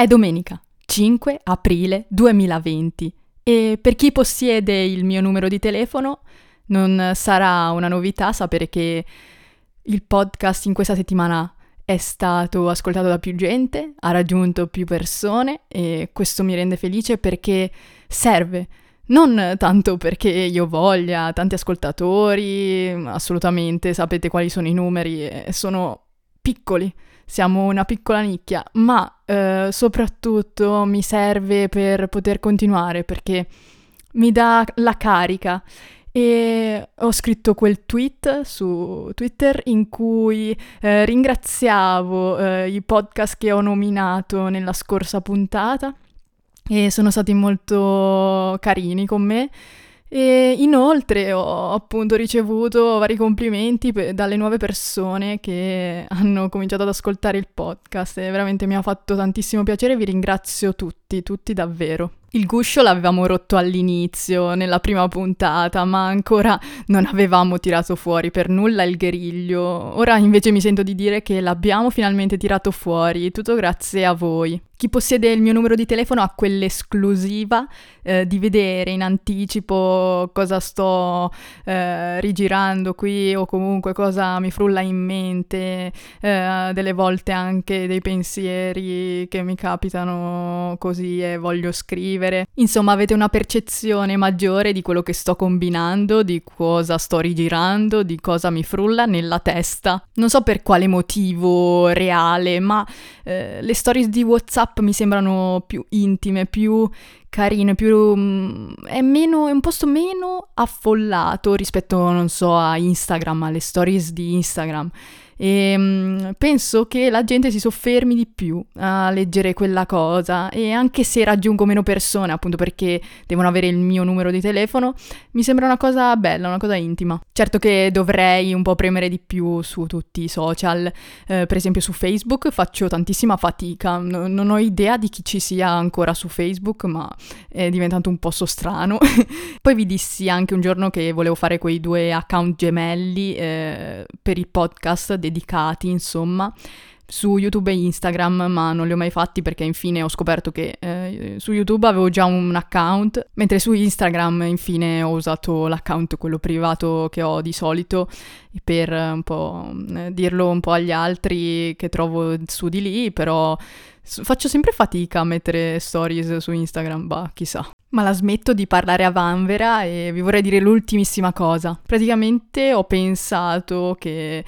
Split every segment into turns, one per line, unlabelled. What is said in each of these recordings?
È domenica, 5 aprile 2020 e per chi possiede il mio numero di telefono non sarà una novità sapere che il podcast in questa settimana è stato ascoltato da più gente, ha raggiunto più persone e questo mi rende felice perché serve. Non tanto perché io voglia tanti ascoltatori, assolutamente, sapete quali sono i numeri, sono piccoli, siamo una piccola nicchia, ma eh, soprattutto mi serve per poter continuare perché mi dà la carica. E ho scritto quel tweet su Twitter in cui eh, ringraziavo eh, i podcast che ho nominato nella scorsa puntata e sono stati molto carini con me e inoltre ho appunto ricevuto vari complimenti pe- dalle nuove persone che hanno cominciato ad ascoltare il podcast e veramente mi ha fatto tantissimo piacere, vi ringrazio tutti, tutti davvero. Il guscio l'avevamo rotto all'inizio, nella prima puntata, ma ancora non avevamo tirato fuori per nulla il guerriglio. Ora invece mi sento di dire che l'abbiamo finalmente tirato fuori, tutto grazie a voi. Chi possiede il mio numero di telefono ha quell'esclusiva eh, di vedere in anticipo cosa sto eh, rigirando qui o comunque cosa mi frulla in mente, eh, delle volte anche dei pensieri che mi capitano così e voglio scrivere. Insomma, avete una percezione maggiore di quello che sto combinando, di cosa sto rigirando, di cosa mi frulla nella testa. Non so per quale motivo reale, ma eh, le stories di WhatsApp app mi sembrano più intime, più carine, più... Mm, è, meno, è un posto meno affollato rispetto, non so, a Instagram, alle stories di Instagram. E um, penso che la gente si soffermi di più a leggere quella cosa e anche se raggiungo meno persone, appunto perché devono avere il mio numero di telefono, mi sembra una cosa bella, una cosa intima. Certo che dovrei un po' premere di più su tutti i social, eh, per esempio su Facebook faccio tantissima fatica, no, non ho idea di chi ci sia ancora su Facebook, ma è diventato un posto strano. Poi vi dissi anche un giorno che volevo fare quei due account gemelli eh, per i podcast dedicati, insomma su YouTube e Instagram, ma non li ho mai fatti perché infine ho scoperto che eh, su YouTube avevo già un account, mentre su Instagram infine ho usato l'account, quello privato che ho di solito, per un po' eh, dirlo un po' agli altri che trovo su di lì, però faccio sempre fatica a mettere stories su Instagram, bah, chissà. Ma la smetto di parlare a vanvera e vi vorrei dire l'ultimissima cosa. Praticamente ho pensato che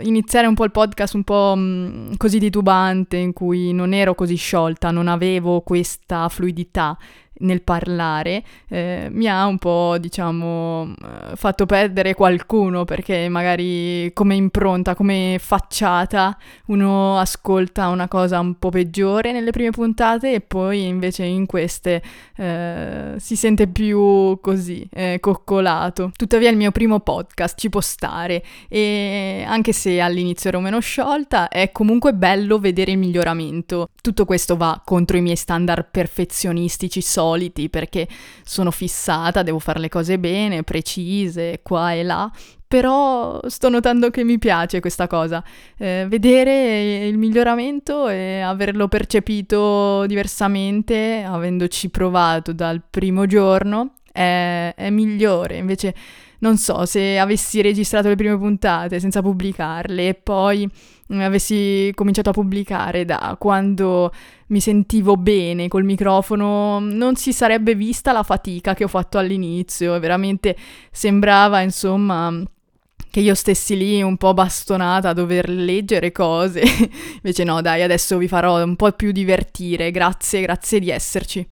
iniziare un po' il podcast un po' mh, mm, così titubante, in cui non ero così sciolta, non avevo questa fluidità nel parlare eh, mi ha un po', diciamo, eh, fatto perdere qualcuno perché magari come impronta, come facciata, uno ascolta una cosa un po' peggiore nelle prime puntate e poi invece in queste eh, si sente più così, eh, coccolato. Tuttavia il mio primo podcast ci può stare e anche se all'inizio ero meno sciolta, è comunque bello vedere il miglioramento. Tutto questo va contro i miei standard perfezionistici solidi soliti perché sono fissata, devo fare le cose bene, precise, qua e là. Però sto notando che mi piace questa cosa, eh, vedere il miglioramento e averlo percepito diversamente, avendoci provato dal primo giorno, è, è migliore. Invece non so, se avessi registrato le prime puntate senza pubblicarle e poi avessi cominciato a pubblicare da quando mi sentivo bene col microfono, non si sarebbe vista la fatica che ho fatto all'inizio veramente sembrava, insomma, che io stessi lì un po' bastonata a dover leggere cose. Invece no, dai, adesso vi farò un po' più divertire. Grazie, grazie di esserci.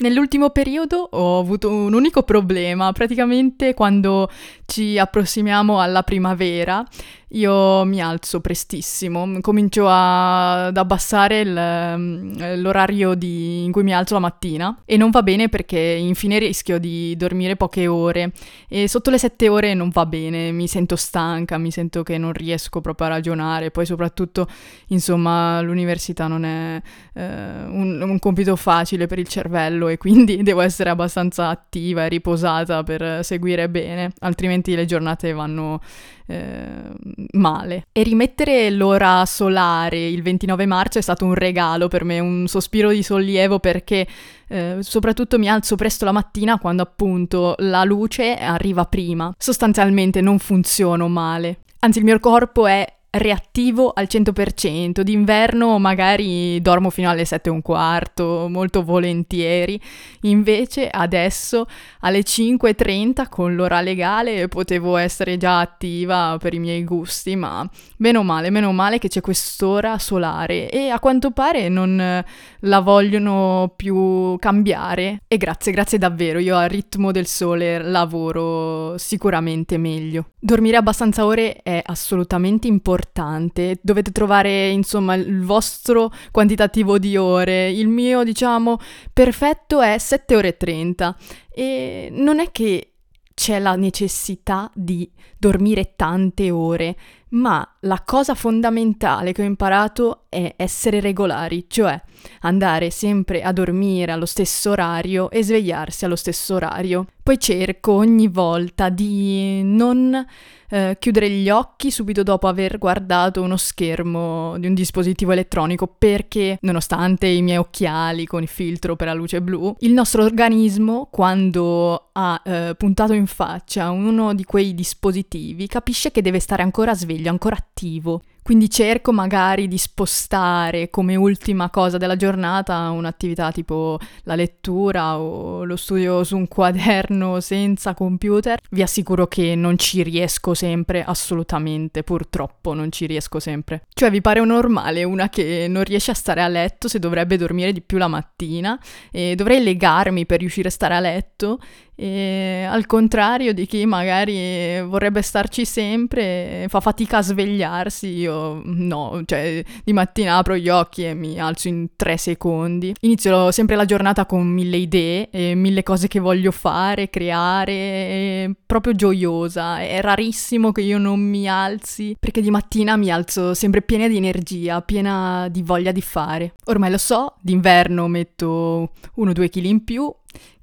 Nell'ultimo periodo ho avuto un unico problema, praticamente quando ci approssimiamo alla primavera io mi alzo prestissimo, comincio a, ad abbassare il, mm, l'orario di, in cui mi alzo la mattina e non va bene perché infine rischio di dormire poche ore e sotto le sette ore non va bene, mi sento stanca, mi sento che non riesco proprio a ragionare, poi soprattutto insomma l'università non è eh, un, un compito facile per il cervello e quindi devo essere abbastanza attiva e riposata per seguire bene, altrimenti le giornate vanno eh, male. E rimettere l'ora solare il 29 marzo è stato un regalo per me, un sospiro di sollievo perché eh, soprattutto mi alzo presto la mattina quando appunto la luce arriva prima. Sostanzialmente non funziono male. Anzi, il mio corpo è reattivo al 100%, d'inverno magari dormo fino alle 7 e un quarto, molto volentieri, invece adesso alle 5.30 con l'ora legale potevo essere già attiva per i miei gusti, ma meno male, meno male che c'è quest'ora solare. E a quanto pare non la vogliono più cambiare. E grazie, grazie davvero, io al ritmo del sole lavoro sicuramente meglio. Dormire abbastanza ore è assolutamente importante importante. Dovete trovare, insomma, il vostro quantitativo di ore. Il mio, diciamo, perfetto è 7 ore e 30. E non è che c'è la necessità di dormire tante ore, ma la cosa fondamentale che ho imparato è essere regolari, cioè andare sempre a dormire allo stesso orario e svegliarsi allo stesso orario. Poi cerco ogni volta di non eh, chiudere gli occhi subito dopo aver guardato uno schermo di un dispositivo elettronico perché, nonostante i miei occhiali con il filtro per la luce blu, il nostro organismo, quando ha eh, puntato in faccia uno di quei dispositivi, capisce che deve stare ancora sveglio, ancora attivo. Quindi cerco magari di spostare come ultima cosa della giornata un'attività tipo la lettura o lo studio su un quaderno senza computer. Vi assicuro che non ci riesco sempre, assolutamente, purtroppo non ci riesco sempre. Cioè vi pare normale una che non riesce a stare a letto se dovrebbe dormire di più la mattina e dovrei legarmi per riuscire a stare a letto e al contrario di chi magari vorrebbe starci sempre, fa fatica a svegliarsi, io no, cioè di mattina apro gli occhi e mi alzo in tre secondi. Inizio sempre la giornata con mille idee e mille cose che voglio fare, creare, proprio gioiosa. È rarissimo che io non mi alzi perché di mattina mi alzo sempre piena di energia, piena di voglia di fare. Ormai lo so, d'inverno metto uno o due chili in più,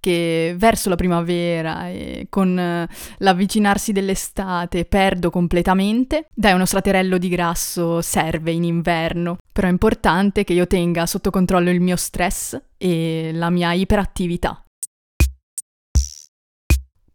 che verso la primavera e con eh, l'avvicinarsi dell'estate perdo completamente. Dai, uno straterello di grasso serve in inverno, però è importante che io tenga sotto controllo il mio stress e la mia iperattività.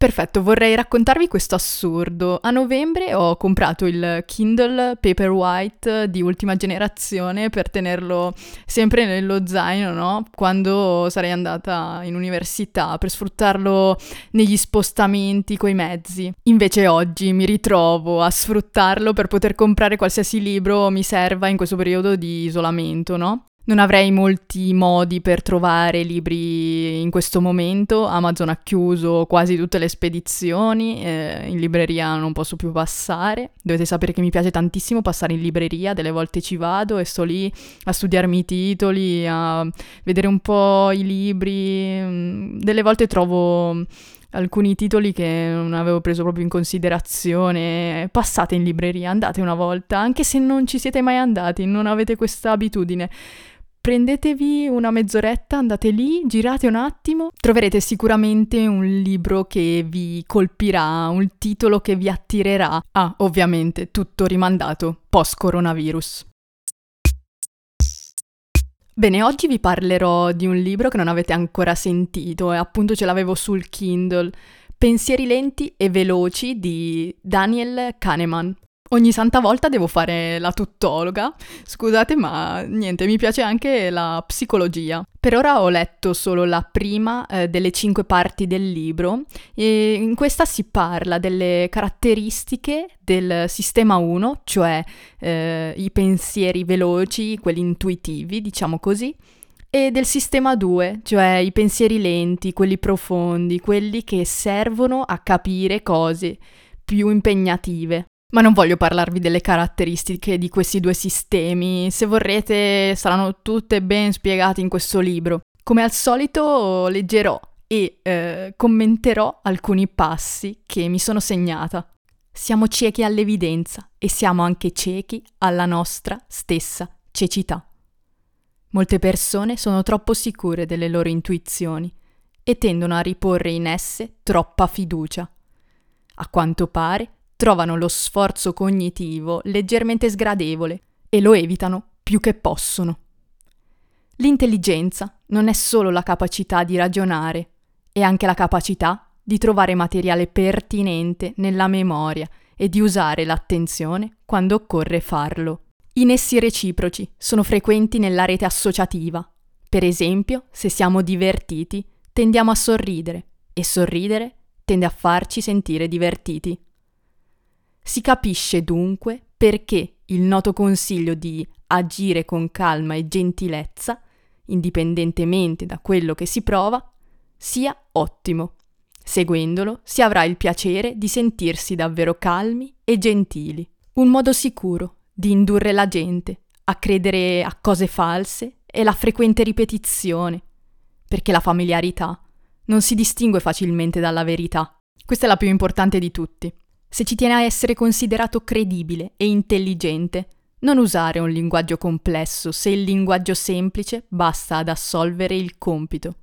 Perfetto, vorrei raccontarvi questo assurdo. A novembre ho comprato il Kindle Paperwhite di ultima generazione per tenerlo sempre nello zaino, no? Quando sarei andata in università, per sfruttarlo negli spostamenti coi mezzi. Invece oggi mi ritrovo a sfruttarlo per poter comprare qualsiasi libro mi serva in questo periodo di isolamento, no? Non avrei molti modi per trovare libri in questo momento, Amazon ha chiuso quasi tutte le spedizioni, eh, in libreria non posso più passare, dovete sapere che mi piace tantissimo passare in libreria, delle volte ci vado e sto lì a studiarmi i titoli, a vedere un po' i libri, mm, delle volte trovo alcuni titoli che non avevo preso proprio in considerazione. Passate in libreria, andate una volta, anche se non ci siete mai andati, non avete questa abitudine prendetevi una mezz'oretta, andate lì, girate un attimo, troverete sicuramente un libro che vi colpirà, un titolo che vi attirerà. Ah, ovviamente, tutto rimandato post coronavirus. Bene, oggi vi parlerò di un libro che non avete ancora sentito e appunto ce l'avevo sul Kindle. Pensieri lenti e veloci di Daniel Kahneman. Ogni santa volta devo fare la tuttologa. Scusate, ma niente, mi piace anche la psicologia. Per ora ho letto solo la prima eh, delle cinque parti del libro e in questa si parla delle caratteristiche del sistema 1, cioè eh, i pensieri veloci, quelli intuitivi, diciamo così, e del sistema 2, cioè i pensieri lenti, quelli profondi, quelli che servono a capire cose più impegnative. Ma non voglio parlarvi delle caratteristiche di questi due sistemi, se vorrete saranno tutte ben spiegate in questo libro. Come al solito leggerò e eh, commenterò alcuni passi che mi sono segnata. Siamo ciechi all'evidenza e siamo anche ciechi alla nostra stessa cecità. Molte persone sono troppo sicure delle loro intuizioni e tendono a riporre in esse troppa fiducia. A quanto pare, trovano lo sforzo cognitivo leggermente sgradevole e lo evitano più che possono. L'intelligenza non è solo la capacità di ragionare, è anche la capacità di trovare materiale pertinente nella memoria e di usare l'attenzione quando occorre farlo. I nessi reciproci sono frequenti nella rete associativa. Per esempio, se siamo divertiti, tendiamo a sorridere e sorridere tende a farci sentire divertiti. Si capisce dunque perché il noto consiglio di agire con calma e gentilezza, indipendentemente da quello che si prova, sia ottimo. Seguendolo si avrà il piacere di sentirsi davvero calmi e gentili. Un modo sicuro di indurre la gente a credere a cose false è la frequente ripetizione, perché la familiarità non si distingue facilmente dalla verità. Questa è la più importante di tutti. Se ci tiene a essere considerato credibile e intelligente, non usare un linguaggio complesso se il linguaggio semplice basta ad assolvere il compito.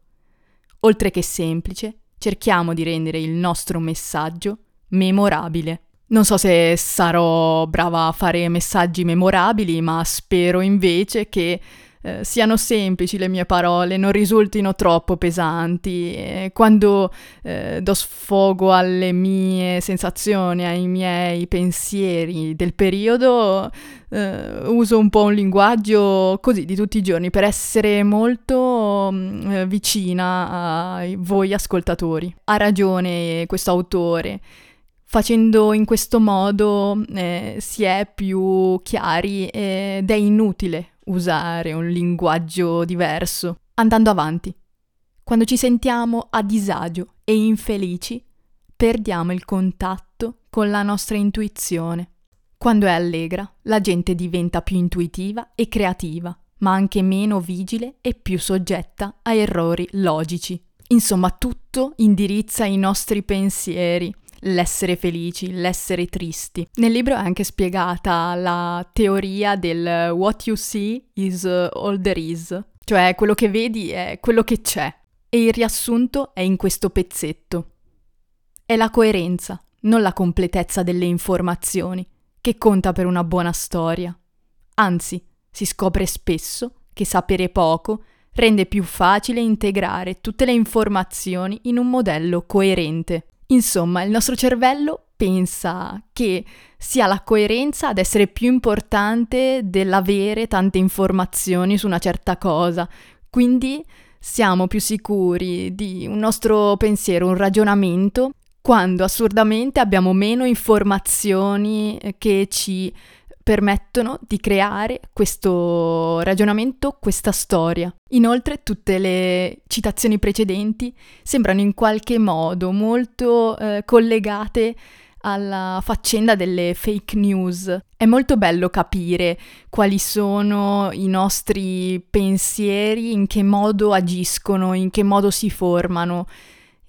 Oltre che semplice, cerchiamo di rendere il nostro messaggio memorabile. Non so se sarò brava a fare messaggi memorabili, ma spero invece che eh, siano semplici le mie parole, non risultino troppo pesanti. E quando eh, do sfogo alle mie sensazioni, ai miei pensieri del periodo, eh, uso un po' un linguaggio così di tutti i giorni per essere molto mm, eh, vicina a voi ascoltatori. Ha ragione questo autore. Facendo in questo modo eh, si è più chiari ed è inutile usare un linguaggio diverso. Andando avanti. Quando ci sentiamo a disagio e infelici, perdiamo il contatto con la nostra intuizione. Quando è allegra, la gente diventa più intuitiva e creativa, ma anche meno vigile e più soggetta a errori logici. Insomma, tutto indirizza i nostri pensieri, l'essere felici, l'essere tristi. Nel libro è anche spiegata la teoria del what you see is all there is, cioè quello che vedi è quello che c'è. E il riassunto è in questo pezzetto. È la coerenza, non la completezza delle informazioni, che conta per una buona storia. Anzi, si scopre spesso che sapere poco rende più facile integrare tutte le informazioni in un modello coerente. Insomma, il nostro cervello pensa che sia la coerenza ad essere più importante dell'avere tante informazioni su una certa cosa. Quindi siamo più sicuri di un nostro pensiero, un ragionamento, quando assurdamente abbiamo meno informazioni che ci permettono di creare questo ragionamento, questa storia. Inoltre tutte le citazioni precedenti sembrano in qualche modo molto eh, collegate alla faccenda delle fake news. È molto bello capire quali sono i nostri pensieri, in che modo agiscono, in che modo si formano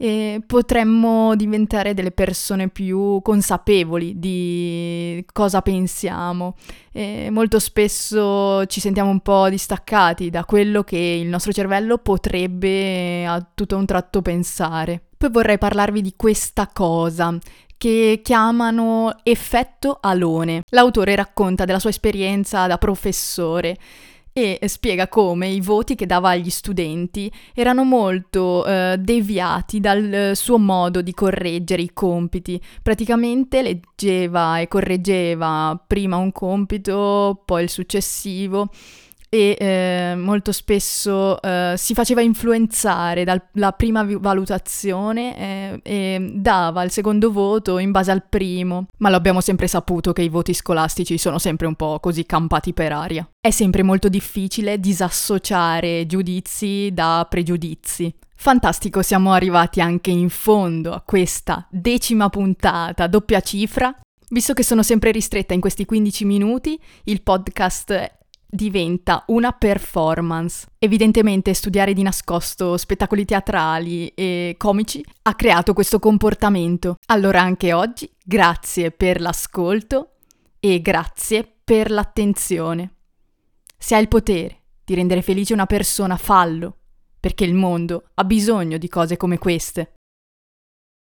e potremmo diventare delle persone più consapevoli di cosa pensiamo. E molto spesso ci sentiamo un po' distaccati da quello che il nostro cervello potrebbe a tutto un tratto pensare. Poi vorrei parlarvi di questa cosa che chiamano effetto alone. L'autore racconta della sua esperienza da professore e spiega come i voti che dava agli studenti erano molto eh, deviati dal suo modo di correggere i compiti. Praticamente leggeva e correggeva prima un compito, poi il successivo e eh, molto spesso eh, si faceva influenzare dalla prima valutazione eh, e dava il secondo voto in base al primo, ma lo abbiamo sempre saputo che i voti scolastici sono sempre un po' così campati per aria. È sempre molto difficile disassociare giudizi da pregiudizi. Fantastico, siamo arrivati anche in fondo a questa decima puntata, doppia cifra. Visto che sono sempre ristretta in questi 15 minuti, il podcast diventa una performance. Evidentemente studiare di nascosto spettacoli teatrali e comici ha creato questo comportamento. Allora anche oggi grazie per l'ascolto e grazie per l'attenzione. Se hai il potere di rendere felice una persona, fallo, perché il mondo ha bisogno di cose come queste.